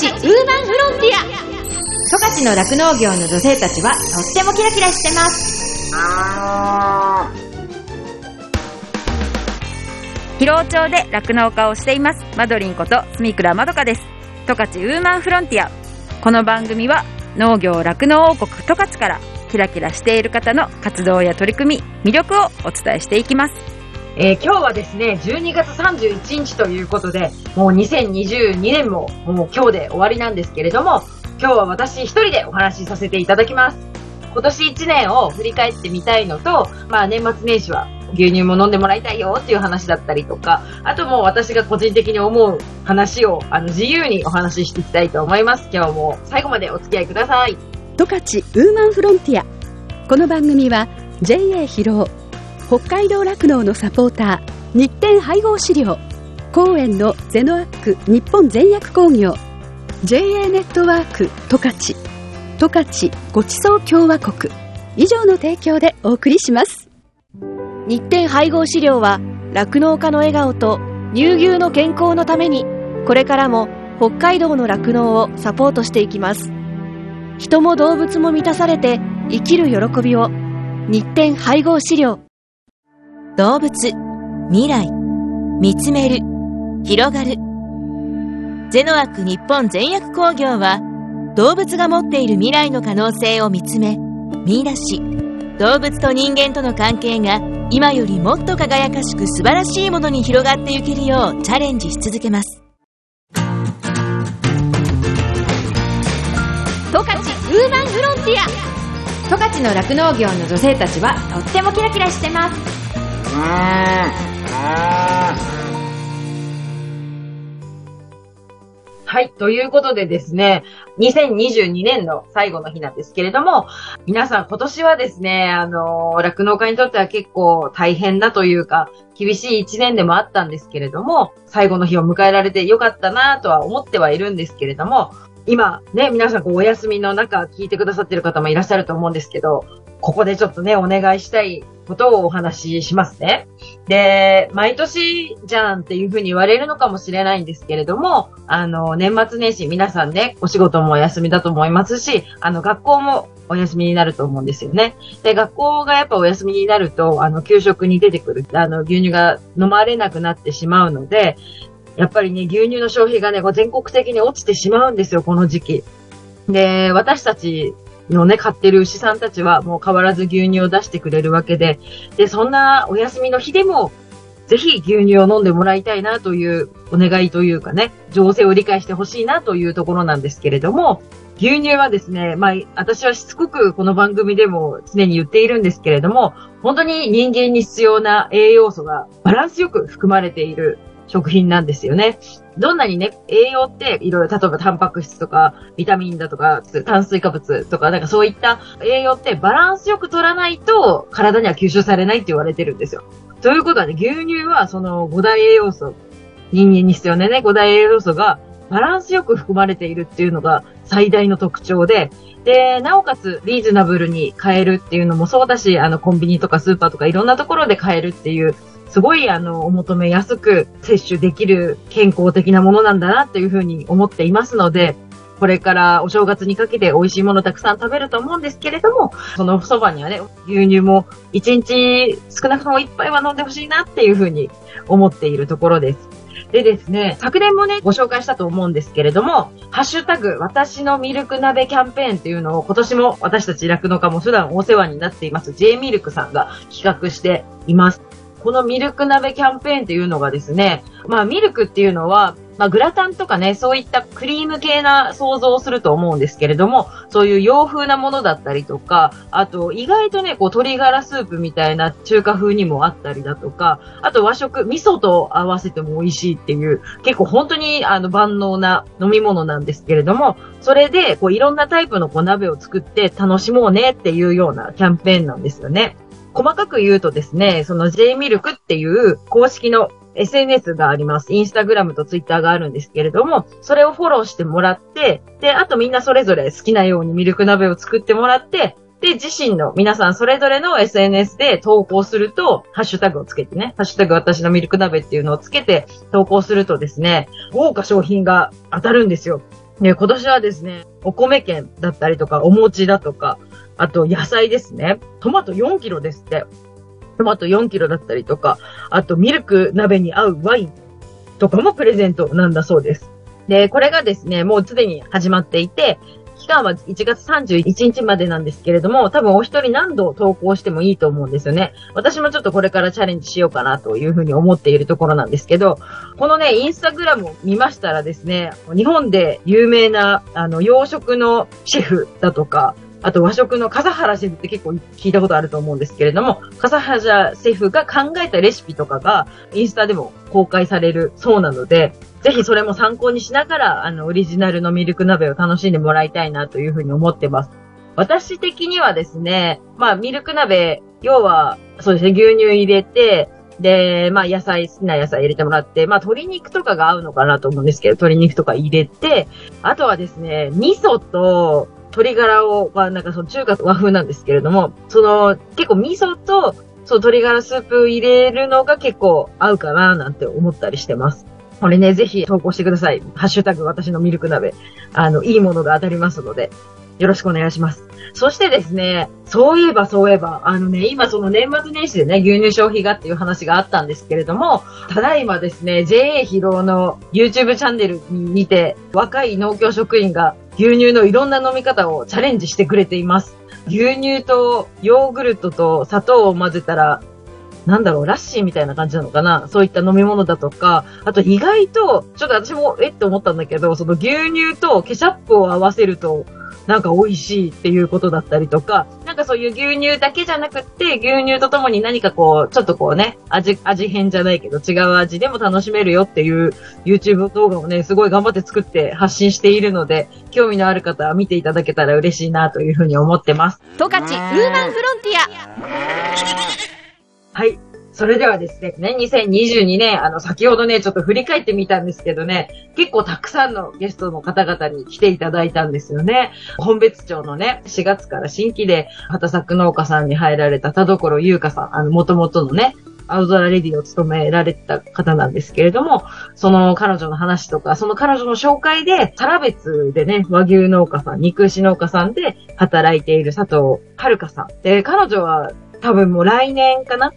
ちウーマンフロンティア。十勝の酪農業の女性たちはとってもキラキラしてます。広尾町で酪農家をしています。マドリンこと住倉まどかです。十勝ウーマンフロンティア。この番組は農業酪農王国十勝からキラキラしている方の活動や取り組み魅力をお伝えしていきます。えー、今日はですね、12月31日ということで、もう2022年ももう今日で終わりなんですけれども、今日は私一人でお話しさせていただきます。今年1年を振り返ってみたいのと、まあ年末年始は牛乳も飲んでもらいたいよっていう話だったりとか、あともう私が個人的に思う話をあの自由にお話ししていきたいと思います。今日も最後までお付き合いください。十勝ウーマンフロンティア。この番組は JA 広、北海道酪農のサポーター、日展配合飼料、公園のゼノアック日本全薬工業、JA ネットワーク十勝十勝ごちそう共和国以上の提供でお送りします。日展配合飼料は酪農家の笑顔と乳牛の健康のためにこれからも北海道の酪農をサポートしていきます。人も動物も満たされて生きる喜びを。日展配合飼料。動物未来見つめる広がる。ゼノアック日本全薬工業は動物が持っている未来の可能性を見つめ見出し動物と人間との関係が今よりもっと輝かしく素晴らしいものに広がっていけるようチャレンジし続けます。十勝ウーマンフロンティア。十勝の酪農業の女性たちはとってもキラキラしてます。はい。ということでですね、2022年の最後の日なんですけれども、皆さん今年はですね、あの、酪農家にとっては結構大変だというか、厳しい一年でもあったんですけれども、最後の日を迎えられてよかったなとは思ってはいるんですけれども、今ね、皆さんこうお休みの中聞いてくださってる方もいらっしゃると思うんですけど、ここでちょっとね、お願いしたいことをお話ししますね。で、毎年じゃんっていうふうに言われるのかもしれないんですけれども、あの、年末年始皆さんね、お仕事もお休みだと思いますし、あの、学校もお休みになると思うんですよね。で、学校がやっぱお休みになると、あの、給食に出てくる、あの、牛乳が飲まれなくなってしまうので、やっぱりね、牛乳の消費がね、全国的に落ちてしまうんですよ、この時期。で、私たちのね、飼ってる牛さんたちはもう変わらず牛乳を出してくれるわけで、で、そんなお休みの日でも、ぜひ牛乳を飲んでもらいたいなというお願いというかね、情勢を理解してほしいなというところなんですけれども、牛乳はですね、まあ、私はしつこくこの番組でも常に言っているんですけれども、本当に人間に必要な栄養素がバランスよく含まれている食品なんですよね。どんなにね、栄養っていろいろ、例えばタンパク質とか、ビタミンだとか、炭水化物とか、なんかそういった栄養ってバランスよく取らないと、体には吸収されないって言われてるんですよ。ということはね、牛乳はその5大栄養素、人間に必要なね、5大栄養素がバランスよく含まれているっていうのが最大の特徴で、で、なおかつリーズナブルに買えるっていうのもそうだし、あのコンビニとかスーパーとかいろんなところで買えるっていうすごいあの、お求めやすく摂取できる健康的なものなんだなというふうに思っていますので、これからお正月にかけて美味しいものたくさん食べると思うんですけれども、そのそばにはね、牛乳も一日少なくとも一杯は飲んでほしいなっていうふうに思っているところです。でですね、昨年もね、ご紹介したと思うんですけれども、ハッシュタグ、私のミルク鍋キャンペーンっていうのを今年も私たち酪農家も普段お世話になっています J ミルクさんが企画しています。このミルク鍋キャンペーンっていうのがですね、まあミルクっていうのは、まあグラタンとかね、そういったクリーム系な想像をすると思うんですけれども、そういう洋風なものだったりとか、あと意外とね、こう鶏ガラスープみたいな中華風にもあったりだとか、あと和食、味噌と合わせても美味しいっていう、結構本当にあの万能な飲み物なんですけれども、それでこういろんなタイプのこう鍋を作って楽しもうねっていうようなキャンペーンなんですよね。細かく言うとですね、その J ミルクっていう公式の SNS があります。インスタグラムとツイッターがあるんですけれども、それをフォローしてもらって、で、あとみんなそれぞれ好きなようにミルク鍋を作ってもらって、で、自身の皆さんそれぞれの SNS で投稿すると、ハッシュタグをつけてね、ハッシュタグ私のミルク鍋っていうのをつけて投稿するとですね、豪華商品が当たるんですよ。で、今年はですね、お米券だったりとか、お餅だとか、あと野菜ですね。トマト4キロですって。トマト4キロだったりとか、あとミルク鍋に合うワインとかもプレゼントなんだそうです。で、これがですね、もうすでに始まっていて、期間は1月31日までなんですけれども、多分お一人何度投稿してもいいと思うんですよね。私もちょっとこれからチャレンジしようかなというふうに思っているところなんですけど、このね、インスタグラムを見ましたらですね、日本で有名な、あの、洋食のシェフだとか、あと和食の笠原シェフって結構聞いたことあると思うんですけれども、笠原シェフが考えたレシピとかがインスタでも公開されるそうなので、ぜひそれも参考にしながら、あの、オリジナルのミルク鍋を楽しんでもらいたいなというふうに思ってます。私的にはですね、まあ、ミルク鍋、要は、そうですね、牛乳入れて、で、まあ、野菜、好きな野菜入れてもらって、まあ、鶏肉とかが合うのかなと思うんですけど、鶏肉とか入れて、あとはですね、味噌と、鶏ガラを、まあ、なんかその中華和風なんですけれども、その、結構味噌と、そう、鶏ガラスープ入れるのが結構合うかななんて思ったりしてます。これね、ぜひ投稿してください。ハッシュタグ私のミルク鍋。あの、いいものが当たりますので、よろしくお願いします。そしてですね、そういえばそういえば、あのね、今その年末年始でね、牛乳消費がっていう話があったんですけれども、ただいまですね、JA 疲労の YouTube チャンネルにて、若い農協職員が牛乳のいろんな飲み方をチャレンジしてくれています。牛乳とヨーグルトと砂糖を混ぜたらなんだろう、ラッシーみたいな感じなのかな？そういった飲み物だとか、あと意外と、ちょっと私もえって思ったんだけど、その牛乳とケチャップを合わせると、なんか美味しいっていうことだったりとか、かそういう牛乳だけじゃなくって、牛乳とともに何かこう、ちょっとこうね、味、味変じゃないけど違う味でも楽しめるよっていう YouTube 動画をね、すごい頑張って作って発信しているので、興味のある方は見ていただけたら嬉しいなというふうに思ってます。十勝ウーマンフロンティアはい。それではですね、2022年、あの、先ほどね、ちょっと振り返ってみたんですけどね、結構たくさんのゲストの方々に来ていただいたんですよね。本別町のね、4月から新規で畑作農家さんに入られた田所優香さん、あの、元々のね、アウトドアレディを務められた方なんですけれども、その彼女の話とか、その彼女の紹介で、サラベツでね、和牛農家さん、肉牛農家さんで働いている佐藤遥さん。で、彼女は多分もう来年かな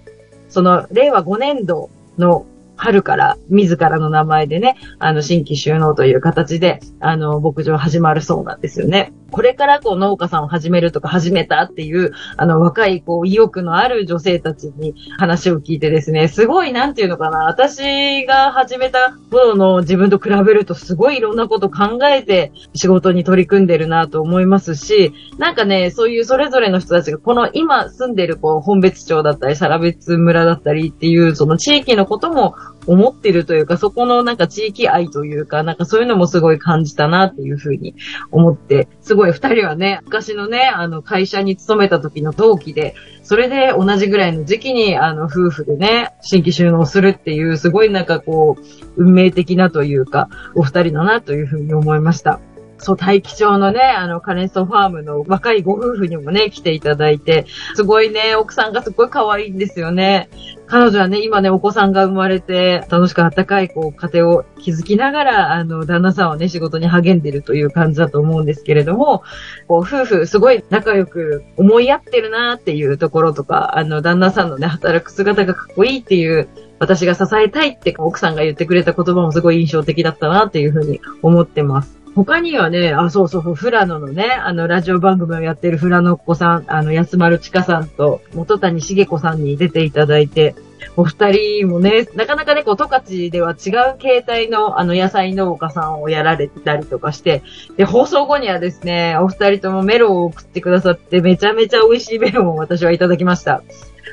その、令和5年度の春から自らの名前でね、あの、新規収納という形で、あの、牧場始まるそうなんですよね。これからこう農家さんを始めるとか始めたっていう、あの、若いこう意欲のある女性たちに話を聞いてですね、すごいなんていうのかな、私が始めた頃の自分と比べるとすごいいろんなこと考えて仕事に取り組んでるなと思いますし、なんかね、そういうそれぞれの人たちがこの今住んでるこう本別町だったり、サラ別村だったりっていうその地域のことも思ってるというか、そこのなんか地域愛というか、なんかそういうのもすごい感じたなっていうふうに思って、すごい二人はね、昔のね、あの会社に勤めた時の同期で、それで同じぐらいの時期に、あの夫婦でね、新規収納するっていう、すごいなんかこう、運命的なというか、お二人だなというふうに思いました。そう、大気町のね、あの、カレンソファームの若いご夫婦にもね、来ていただいて、すごいね、奥さんがすごい可愛いんですよね。彼女はね、今ね、お子さんが生まれて、楽しく温かい、こう、家庭を築きながら、あの、旦那さんはね、仕事に励んでるという感じだと思うんですけれども、こう、夫婦、すごい仲良く思い合ってるなっていうところとか、あの、旦那さんのね、働く姿がかっこいいっていう、私が支えたいって奥さんが言ってくれた言葉もすごい印象的だったなっていうふうに思ってます。他にはね、あ、そうそう、フラノのね、あの、ラジオ番組をやってるフラノっ子さん、あの、安丸千佳さんと、元谷茂子さんに出ていただいて、お二人もね、なかなかね、こう、十勝では違う形態の、あの、野菜農家さんをやられてたりとかして、で、放送後にはですね、お二人ともメロンを送ってくださって、めちゃめちゃ美味しいメロンを私はいただきました。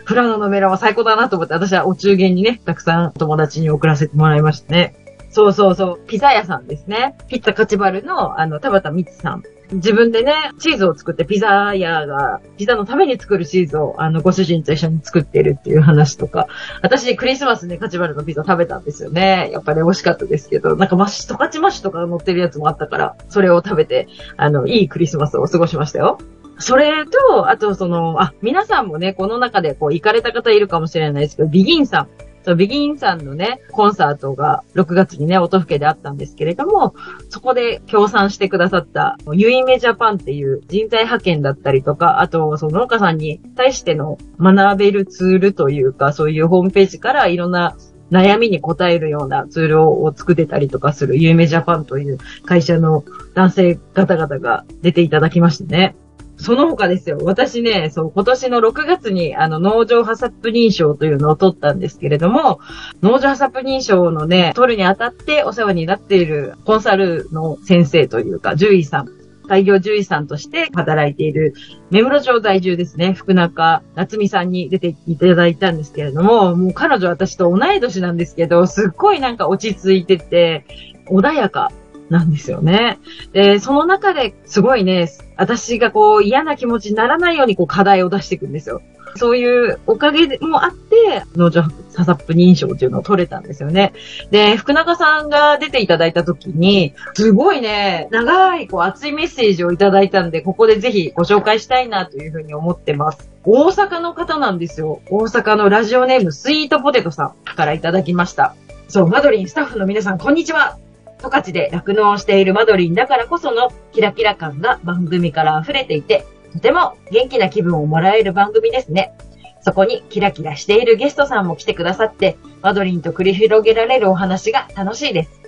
富良野のメロンは最高だなと思って、私はお中元にね、たくさん友達に送らせてもらいましたね。そうそうそう。ピザ屋さんですね。ピッツァカチバルの、あの、田畑光さん。自分でね、チーズを作ってピザ屋が、ピザのために作るチーズを、あの、ご主人と一緒に作ってるっていう話とか。私、クリスマスでカチバルのピザ食べたんですよね。やっぱり美味しかったですけど、なんかマッシュ、十勝マッシュとか乗ってるやつもあったから、それを食べて、あの、いいクリスマスを過ごしましたよ。それと、あとその、あ、皆さんもね、この中でこう、行かれた方いるかもしれないですけど、ビギンさん。そのビギンさんのね、コンサートが6月にね、音更であったんですけれども、そこで協賛してくださった、ユイメジャパンっていう人材派遣だったりとか、あと、その農家さんに対しての学べるツールというか、そういうホームページからいろんな悩みに答えるようなツールを作ってたりとかするユーメジャパンという会社の男性方々が出ていただきましたね。その他ですよ。私ね、そう、今年の6月に、あの、農場ハサップ認証というのを取ったんですけれども、農場ハサップ認証のね、取るにあたってお世話になっているコンサルの先生というか、獣医さん、開業獣医さんとして働いている、目室町在住ですね、福中夏美さんに出ていただいたんですけれども、もう彼女私と同い年なんですけど、すっごいなんか落ち着いてて、穏やか。なんですよね。で、その中ですごいね、私がこう嫌な気持ちにならないようにこう課題を出していくんですよ。そういうおかげもあって、農場ササップ認証っていうのを取れたんですよね。で、福永さんが出ていただいた時に、すごいね、長いこう熱いメッセージをいただいたんで、ここでぜひご紹介したいなというふうに思ってます。大阪の方なんですよ。大阪のラジオネームスイートポテトさんからいただきました。そう、マドリンスタッフの皆さん、こんにちは。十勝で酪農をしているマドリンだからこそのキラキラ感が番組から溢れていて、とても元気な気分をもらえる番組ですね。そこにキラキラしているゲストさんも来てくださって、マドリンと繰り広げられるお話が楽しいです。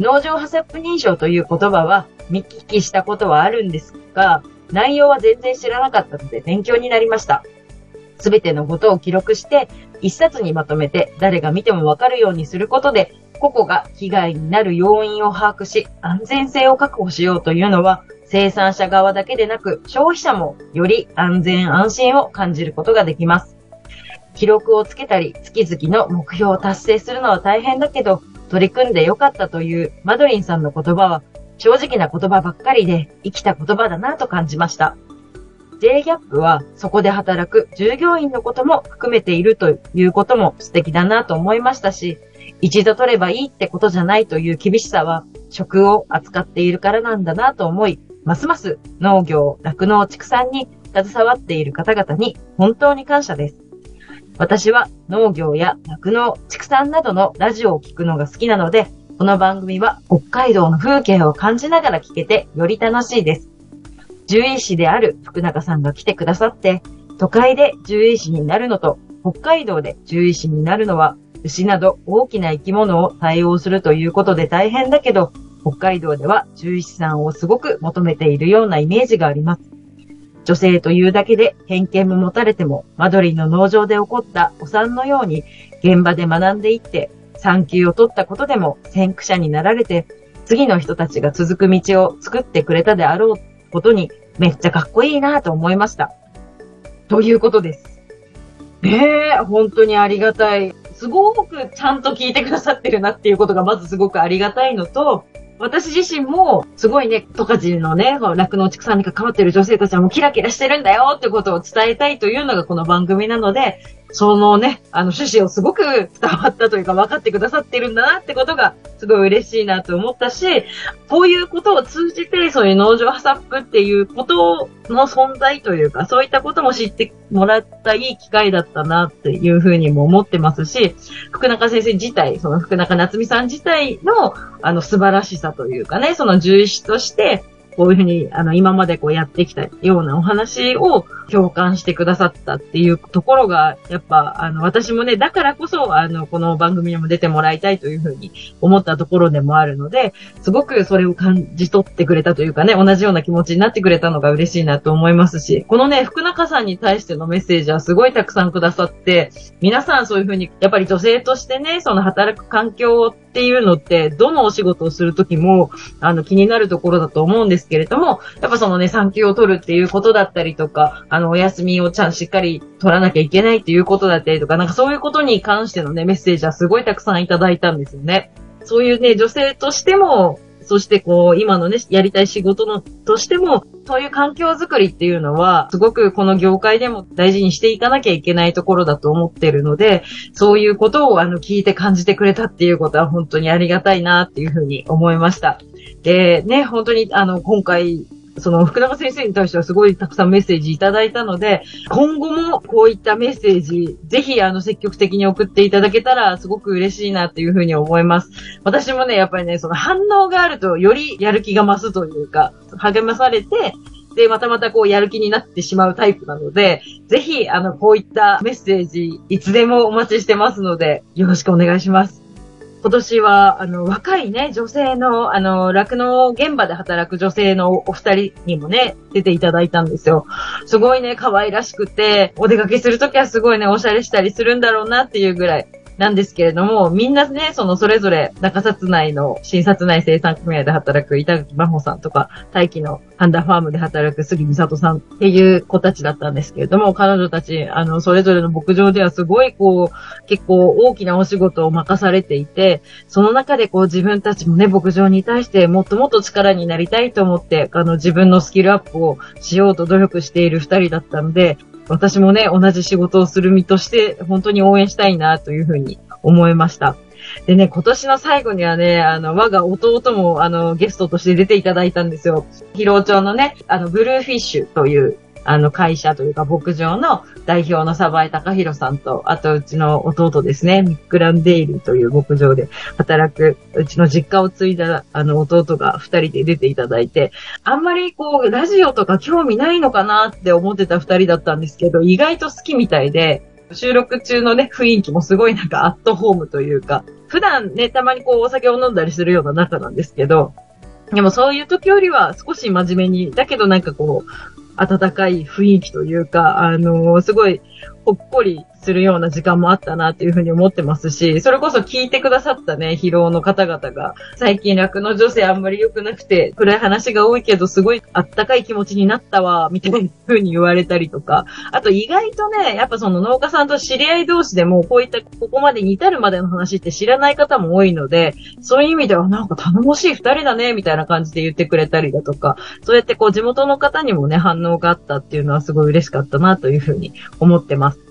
農場ハサップ認証という言葉は見聞きしたことはあるんですが、内容は全然知らなかったので勉強になりました。すべてのことを記録して、一冊にまとめて誰が見てもわかるようにすることで、個々が被害になる要因を把握し、安全性を確保しようというのは、生産者側だけでなく、消費者もより安全安心を感じることができます。記録をつけたり、月々の目標を達成するのは大変だけど、取り組んでよかったというマドリンさんの言葉は、正直な言葉ばっかりで生きた言葉だなと感じました。J ギャップはそこで働く従業員のことも含めているということも素敵だなと思いましたし、一度取ればいいってことじゃないという厳しさは、食を扱っているからなんだなと思い、ますます農業、酪農、畜産に携わっている方々に本当に感謝です。私は農業や酪農、畜産などのラジオを聞くのが好きなので、この番組は北海道の風景を感じながら聞けてより楽しいです。獣医師である福永さんが来てくださって、都会で獣医師になるのと北海道で獣医師になるのは牛など大きな生き物を対応するということで大変だけど、北海道では獣医師さんをすごく求めているようなイメージがあります。女性というだけで偏見も持たれても、マドリンの農場で起こったお産のように、現場で学んでいって、産休を取ったことでも先駆者になられて、次の人たちが続く道を作ってくれたであろうことに、めっちゃかっこいいなと思いました。ということです。ねえ、本当にありがたい。すごくちゃんと聞いてくださってるなっていうことがまずすごくありがたいのと、私自身も、すごいね、十勝のね、酪農畜産に関わってる女性たちはもうキラキラしてるんだよってことを伝えたいというのがこの番組なので、そのね、あの趣旨をすごく伝わったというか分かってくださってるんだなってことがすごい嬉しいなと思ったし、こういうことを通じて、そういう農場ハサップっていうことの存在というか、そういったことも知ってもらったいい機会だったなっていうふうにも思ってますし、福中先生自体、その福中夏美さん自体のあの素晴らしさというかね、その獣医師として、こういうふうに、あの、今までこうやってきたようなお話を共感してくださったっていうところが、やっぱ、あの、私もね、だからこそ、あの、この番組にも出てもらいたいというふうに思ったところでもあるので、すごくそれを感じ取ってくれたというかね、同じような気持ちになってくれたのが嬉しいなと思いますし、このね、福中さんに対してのメッセージはすごいたくさんくださって、皆さんそういうふうに、やっぱり女性としてね、その働く環境っていうのって、どのお仕事をするときも、あの、気になるところだと思うんですですけれども、やっぱそのね、産休を取るっていうことだったりとか、あの、お休みをちゃんしっかり取らなきゃいけないっていうことだったりとか、なんかそういうことに関してのね、メッセージはすごいたくさんいただいたんですよね。そういうね、女性としても、そしてこう、今のね、やりたい仕事の、としても、そういう環境づくりっていうのは、すごくこの業界でも大事にしていかなきゃいけないところだと思ってるので、そういうことをあの、聞いて感じてくれたっていうことは本当にありがたいなっていうふうに思いました。で、ね、本当にあの、今回、その福永先生に対してはすごいたくさんメッセージいただいたので、今後もこういったメッセージ、ぜひあの積極的に送っていただけたらすごく嬉しいなっていうふうに思います。私もね、やっぱりね、その反応があるとよりやる気が増すというか、励まされて、で、またまたこうやる気になってしまうタイプなので、ぜひ、あの、こういったメッセージ、いつでもお待ちしてますので、よろしくお願いします。今年は、あの、若いね、女性の、あの、酪農現場で働く女性のお二人にもね、出ていただいたんですよ。すごいね、可愛らしくて、お出かけするときはすごいね、おしゃれしたりするんだろうなっていうぐらい、なんですけれども、みんなね、そのそれぞれ中札内の新札内生産組合で働く板垣真帆さんとか、大気のハンダファームで働く杉美里さんっていう子たちだったんですけれども、彼女たち、あの、それぞれの牧場ではすごいこう、結構大きなお仕事を任されていて、その中でこう自分たちもね、牧場に対してもっともっと力になりたいと思って、あの、自分のスキルアップをしようと努力している二人だったので、私もね、同じ仕事をする身として、本当に応援したいなというふうに思いました。でね、今年の最後にはね、あの、我が弟も、あの、ゲストとして出ていただいたんですよ。広尾町のね、あの、ブルーフィッシュという、あの、会社というか、牧場の代表のサバエ高弘さんと、あとうちの弟ですね、ミックランデイリーという牧場で働く、うちの実家を継いだ、あの、弟が二人で出ていただいて、あんまりこう、ラジオとか興味ないのかなって思ってた二人だったんですけど、意外と好きみたいで、収録中のね、雰囲気もすごいなんかアットホームというか、普段ね、たまにこうお酒を飲んだりするような仲なんですけど、でもそういう時よりは少し真面目に、だけどなんかこう、温かい雰囲気というか、あの、すごいほっこりするような時間もあったなっていうふうに思ってますし、それこそ聞いてくださったね、疲労の方々が、最近楽の女性あんまり良くなくて、暗い話が多いけど、すごいあったかい気持ちになったわ、みたいな風に言われたりとか、あと意外とね、やっぱその農家さんと知り合い同士でも、こういった、ここまでに至るまでの話って知らない方も多いので、そういう意味ではなんか頼もしい二人だね、みたいな感じで言ってくれたりだとか、そうやってこう地元の方にもね、反応があったっていうのはすごい嬉しかったな、というふうに思ってます。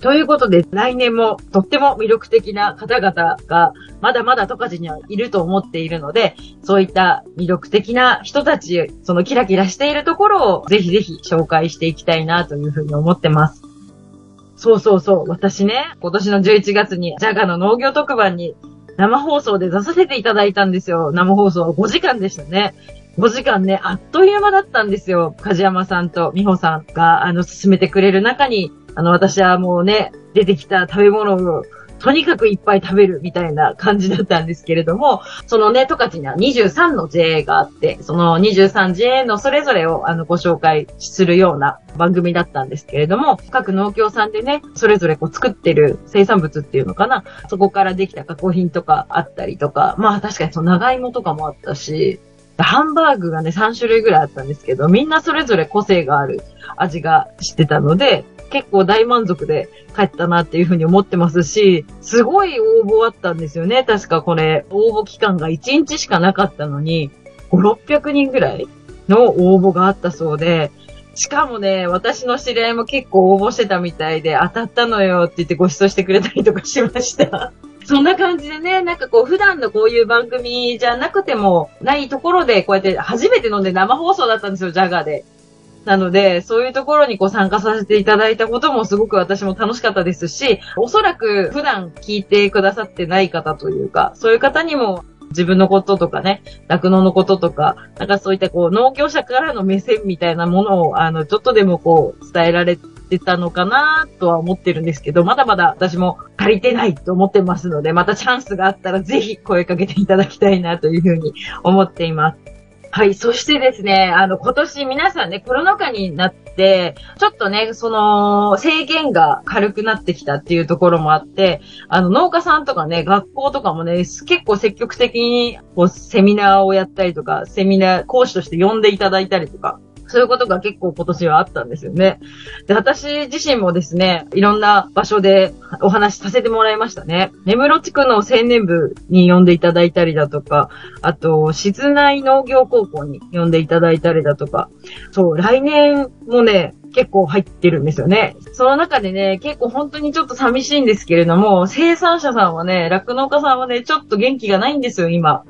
ということで、来年もとっても魅力的な方々が、まだまだ十勝にはいると思っているので、そういった魅力的な人たち、そのキラキラしているところを、ぜひぜひ紹介していきたいなというふうに思ってます。そうそうそう。私ね、今年の11月に、ジャガの農業特番に生放送で出させていただいたんですよ。生放送は5時間でしたね。5時間ね、あっという間だったんですよ。梶山さんと美穂さんが、あの、進めてくれる中に、あの、私はもうね、出てきた食べ物をとにかくいっぱい食べるみたいな感じだったんですけれども、そのね、十勝には23の JA があって、その 23JA のそれぞれをあのご紹介するような番組だったんですけれども、各農協さんでね、それぞれこう作ってる生産物っていうのかな、そこからできた加工品とかあったりとか、まあ確かにその長芋とかもあったし、ハンバーグがね、3種類ぐらいあったんですけど、みんなそれぞれ個性がある味がしてたので、結構大満足で帰ったなっていうふうに思ってますし、すごい応募あったんですよね。確かこれ、応募期間が1日しかなかったのに、5、600人ぐらいの応募があったそうで、しかもね、私の知り合いも結構応募してたみたいで、当たったのよって言ってご馳走してくれたりとかしました。そんな感じでね、なんかこう普段のこういう番組じゃなくてもないところでこうやって初めて飲んで生放送だったんですよ、ジャガーで。なので、そういうところにこう参加させていただいたこともすごく私も楽しかったですし、おそらく普段聞いてくださってない方というか、そういう方にも自分のこととかね、酪農のこととか、なんかそういったこう農業者からの目線みたいなものを、あの、ちょっとでもこう伝えられてたのかなとは思ってるんですけど、まだまだ私も足りてないと思ってますので、またチャンスがあったらぜひ声かけていただきたいなというふうに思っています。はい、そしてですね、あの、今年皆さんね、コロナ禍になって、ちょっとね、その、制限が軽くなってきたっていうところもあって、あの、農家さんとかね、学校とかもね、結構積極的に、こう、セミナーをやったりとか、セミナー、講師として呼んでいただいたりとか、そういうことが結構今年はあったんですよね。で、私自身もですね、いろんな場所でお話しさせてもらいましたね。根室地区の青年部に呼んでいただいたりだとか、あと、静内農業高校に呼んでいただいたりだとか、そう、来年もね、結構入ってるんですよね。その中でね、結構本当にちょっと寂しいんですけれども、生産者さんはね、酪農家さんはね、ちょっと元気がないんですよ、今。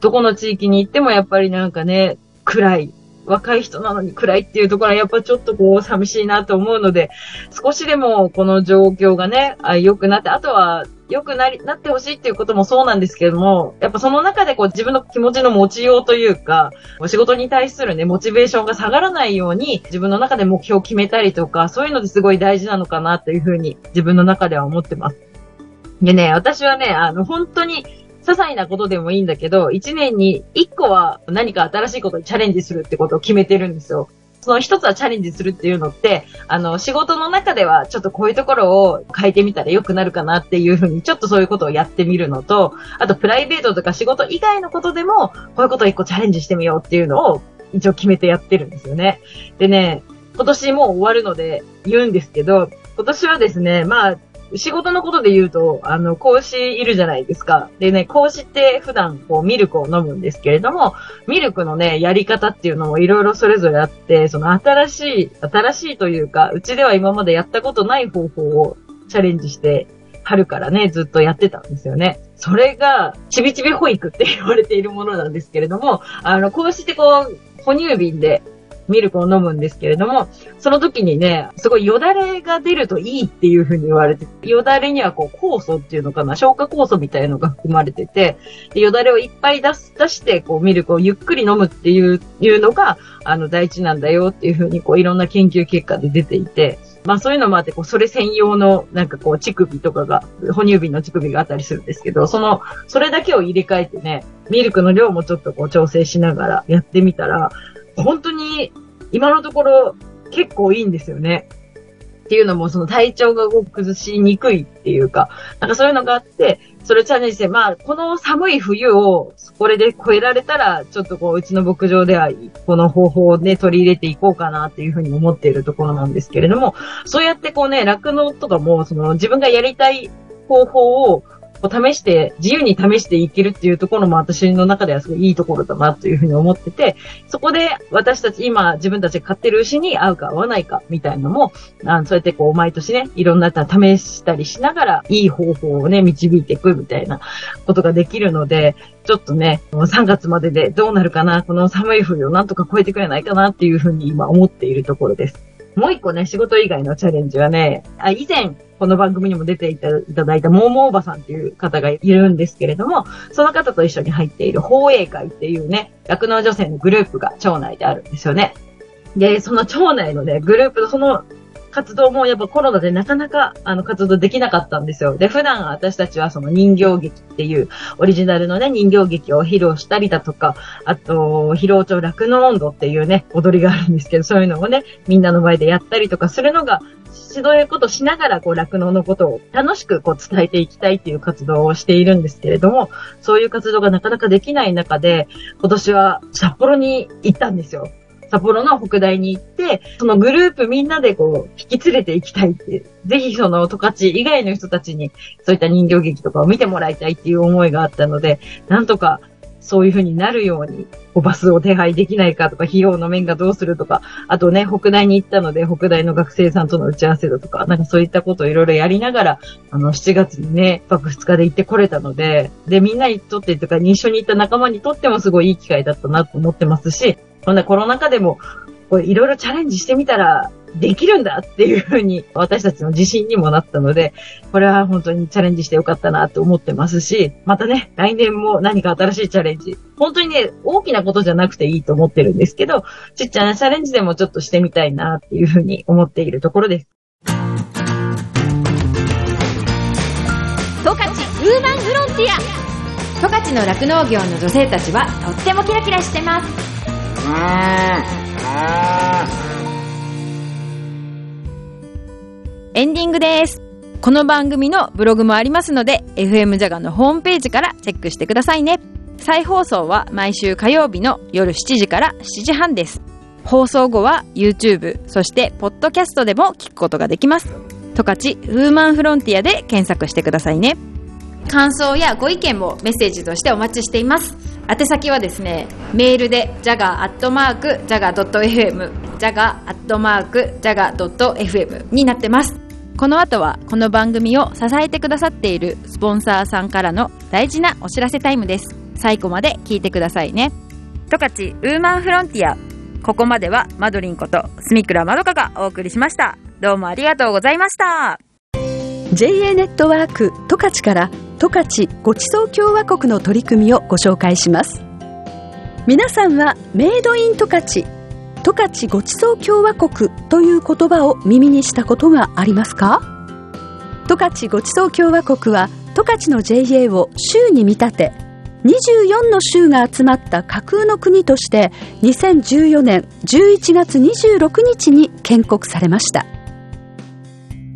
どこの地域に行ってもやっぱりなんかね、暗い若い人なのに暗いっていうところはやっぱちょっとこう寂しいなと思うので、少しでもこの状況がね、良くなって、あとは良くなり、なってほしいっていうこともそうなんですけども、やっぱその中でこう自分の気持ちの持ちようというか、お仕事に対するね、モチベーションが下がらないように、自分の中で目標を決めたりとか、そういうのですごい大事なのかなというふうに自分の中では思ってます。でね、私はね、あの、本当に、些細なことでもいいんだけど、一年に一個は何か新しいことにチャレンジするってことを決めてるんですよ。その一つはチャレンジするっていうのって、あの、仕事の中ではちょっとこういうところを変えてみたら良くなるかなっていうふうに、ちょっとそういうことをやってみるのと、あとプライベートとか仕事以外のことでも、こういうことを一個チャレンジしてみようっていうのを一応決めてやってるんですよね。でね、今年もう終わるので言うんですけど、今年はですね、まあ、仕事のことで言うと、あの、講師いるじゃないですか。でね、講師って普段こうミルクを飲むんですけれども、ミルクのね、やり方っていうのもいろいろそれぞれあって、その新しい、新しいというか、うちでは今までやったことない方法をチャレンジして、春からね、ずっとやってたんですよね。それが、ちびちび保育って言われているものなんですけれども、あの、こうしてこう、哺乳瓶でミルクを飲むんですけれども、その時にね、すごいよだれが出るといいっていう風に言われて、よだれにはこう酵素っていうのかな、消化酵素みたいのが含まれてて、よだれをいっぱい出す、出して、こうミルクをゆっくり飲むっていう、いうのが、あの、大事なんだよっていう風に、こういろんな研究結果で出ていて、まあそういうのもあって、こう、それ専用の、なんかこう、乳首とかが、哺乳瓶の乳首があったりするんですけど、その、それだけを入れ替えてね、ミルクの量もちょっとこう、調整しながらやってみたら、本当に今のところ結構いいんですよね。っていうのも、その体調が崩しにくいっていうか、なんかそういうのがあって、それをチャレンジして、まあ、この寒い冬を、これで超えられたら、ちょっとこう、うちの牧場では、この方法をね、取り入れていこうかなっていうふうに思っているところなんですけれども、そうやってこうね、酪農とかも、その自分がやりたい方法をこう試して、自由に試していけるっていうところも私の中ではすごいいいところだなというふうに思ってて、そこで私たち今自分たちが飼ってる牛に合うか合わないかみたいなのも、あのそうやってこう毎年ね、いろんな試したりしながら、いい方法をね、導いていくみたいなことができるので、ちょっとね、3月まででどうなるかな、この寒い冬をなんとか超えてくれないかなっていうふうに今思っているところです。もう一個ね、仕事以外のチャレンジはね、あ以前、この番組にも出ていただいたモーモーおばさんっていう方がいるんですけれども、その方と一緒に入っている放映会っていうね、酪農女性のグループが町内であるんですよね。で、その町内のね、グループのその活動もやっぱコロナでなかなかあの活動できなかったんですよ。で、普段私たちはその人形劇っていうオリジナルのね、人形劇を披露したりだとか、あと、疲労町楽の温度っていうね、踊りがあるんですけど、そういうのをね、みんなの前でやったりとかするのが、そういことしながら、こう、酪農のことを楽しくこう伝えていきたいっていう活動をしているんですけれども、そういう活動がなかなかできない中で、今年は札幌に行ったんですよ。札幌の北大に行って、そのグループみんなでこう、引き連れて行きたいっていう、ぜひその十勝以外の人たちに、そういった人形劇とかを見てもらいたいっていう思いがあったので、なんとかそういう風になるように、こうバスを手配できないかとか、費用の面がどうするとか、あとね、北大に行ったので、北大の学生さんとの打ち合わせだとか、なんかそういったことをいろいろやりながら、あの、7月にね、1泊2日で行ってこれたので、で、みんなにとってとか、一緒に行った仲間にとってもすごいいい機会だったなと思ってますし、こんなコロナ禍でも、いろいろチャレンジしてみたら、できるんだっていうふうに私たちの自信にもなったので、これは本当にチャレンジしてよかったなと思ってますし、またね、来年も何か新しいチャレンジ、本当にね、大きなことじゃなくていいと思ってるんですけど、ちっちゃなチャレンジでもちょっとしてみたいなっていうふうに思っているところです。十勝ウーマンフロンティア。十勝の酪農業の女性たちはとってもキラキラしてます。エンディングです。この番組のブログもありますので、FM ジャガのホームページからチェックしてくださいね。再放送は毎週火曜日の夜7時から7時半です。放送後は YouTube、そしてポッドキャストでも聞くことができます。十勝ウーマンフロンティアで検索してくださいね。感想やご意見もメッセージとしてお待ちしています。宛先はですねメールで jaga.jaga.fm jaga.jaga.fm になってます。この後はこの番組を支えてくださっているスポンサーさんからの大事なお知らせタイムです。最後まで聞いてくださいね。十勝ウーマンフロンティア。ここまではマドリンことスミクラまどかがお送りしました。どうもありがとうございました。JA ネットワーク十勝から十勝ごちそう共和国の取り組みをご紹介します。皆さんはメイドイン十勝十勝ごちそう共和国という言葉を耳にしたことがありますか？十勝ごちそう共和国は十勝の JA を州に見立て24の州が集まった架空の国として2014年11月26日に建国されました。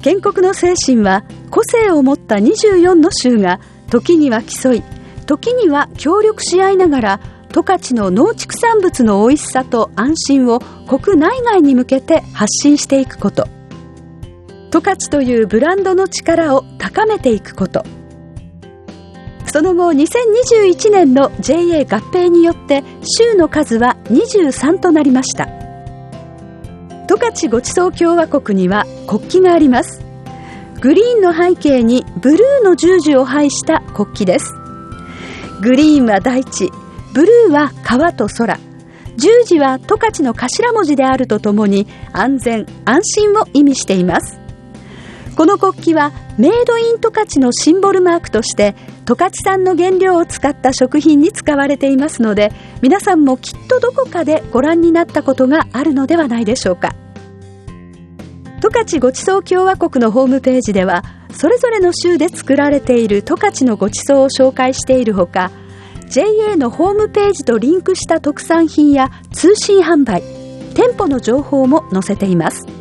建国の精神は個性を持った24の州が時には競い時には協力し合いながら十勝の農畜産物の美味しさと安心を国内外に向けて発信していくこと。十勝というブランドの力を高めていくこと。その後2021年の JA 合併によって州の数は23となりました。十勝ごちそう共和国には国旗があります。グリーンの背景にブルーの十字を配した国旗です。グリーンは大地ブルーは川と空。十字は十勝の頭文字であるとともに安全安心を意味しています。この国旗はメイドイン十勝のシンボルマークとして十勝産の原料を使った食品に使われていますので皆さんもきっとどこかでご覧になったことがあるのではないでしょうか。十勝ごちそう共和国のホームページではそれぞれの州で作られている十勝のごちそうを紹介しているほか JA のホームページとリンクした特産品や通信販売店舗の情報も載せています。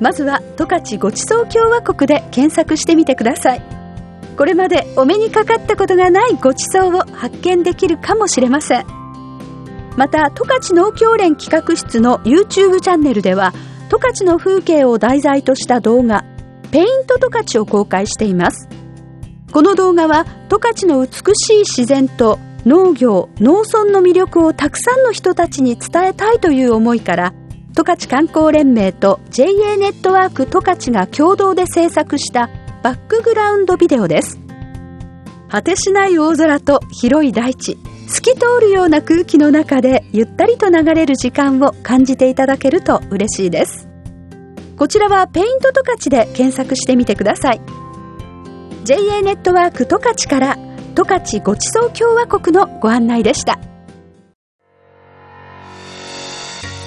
まずは十勝ごちそう共和国で検索してみてください。これまでお目にかかったことがないごちそうを発見できるかもしれません。また十勝農協連企画室の YouTube チャンネルでは十勝の風景を題材とした動画ペイント十勝を公開しています。この動画は十勝の美しい自然と農業農村の魅力をたくさんの人たちに伝えたいという思いから十勝観光連盟と JA ネットワーク十勝が共同で制作したバックグラウンドビデオです。果てしない大空と広い大地透き通るような空気の中でゆったりと流れる時間を感じていただけると嬉しいです。こちらはペイント十勝で検索してみてください。JA ネットワーク十勝から十勝ごちそう共和国のご案内でした。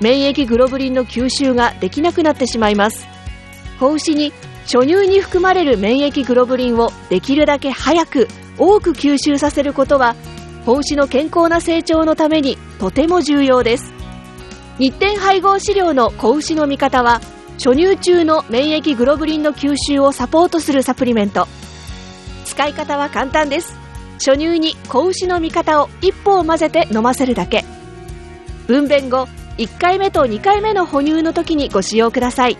免疫グロブリンの吸収ができなくなってしまいます。子牛に初乳に含まれる免疫グロブリンをできるだけ早く多く吸収させることは子牛の健康な成長のためにとても重要です。日展配合飼料の子牛の味方は初乳中の免疫グロブリンの吸収をサポートするサプリメント。使い方は簡単です。初乳に子牛の味方を一歩を混ぜて飲ませるだけ。分娩後1回目と2回目の哺乳の時にご使用ください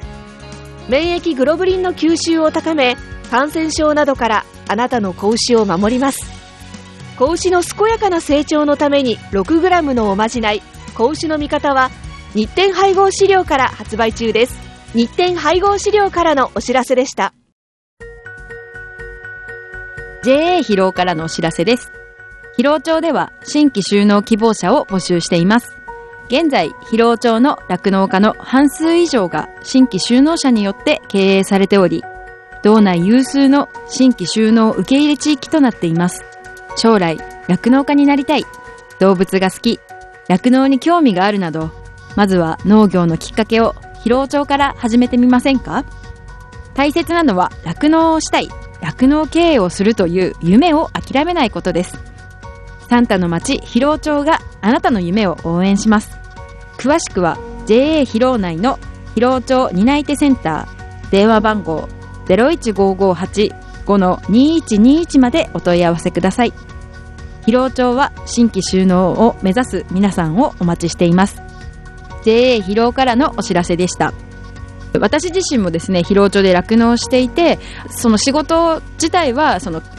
免疫グロブリンの吸収を高め感染症などからあなたの子牛を守ります子牛の健やかな成長のために 6g のおまじない子牛の味方は日展配合飼料から発売中です日展配合飼料からのお知らせでした JA 広尾からのお知らせです。広尾町では新規収納希望者を募集しています。現在、広尾町の酪農家の半数以上が新規収納者によって経営されており、道内有数の新規収納受け入れ地域となっています。将来、酪農家になりたい、動物が好き、酪農に興味があるなど、まずは農業のきっかけを広尾町から始めてみませんか？大切なのは酪農をしたい。酪農経営をするという夢を諦めないことです。サンタの町広尾町があなたの夢を応援します。詳しくは JA 広尾内の広尾町担い手センター電話番号015585-2121までお問い合わせください。広尾町は新規収納を目指す皆さんをお待ちしています。JA 広尾からのお知らせでした。私自身もですね広尾町で酪農していてその仕事自体はその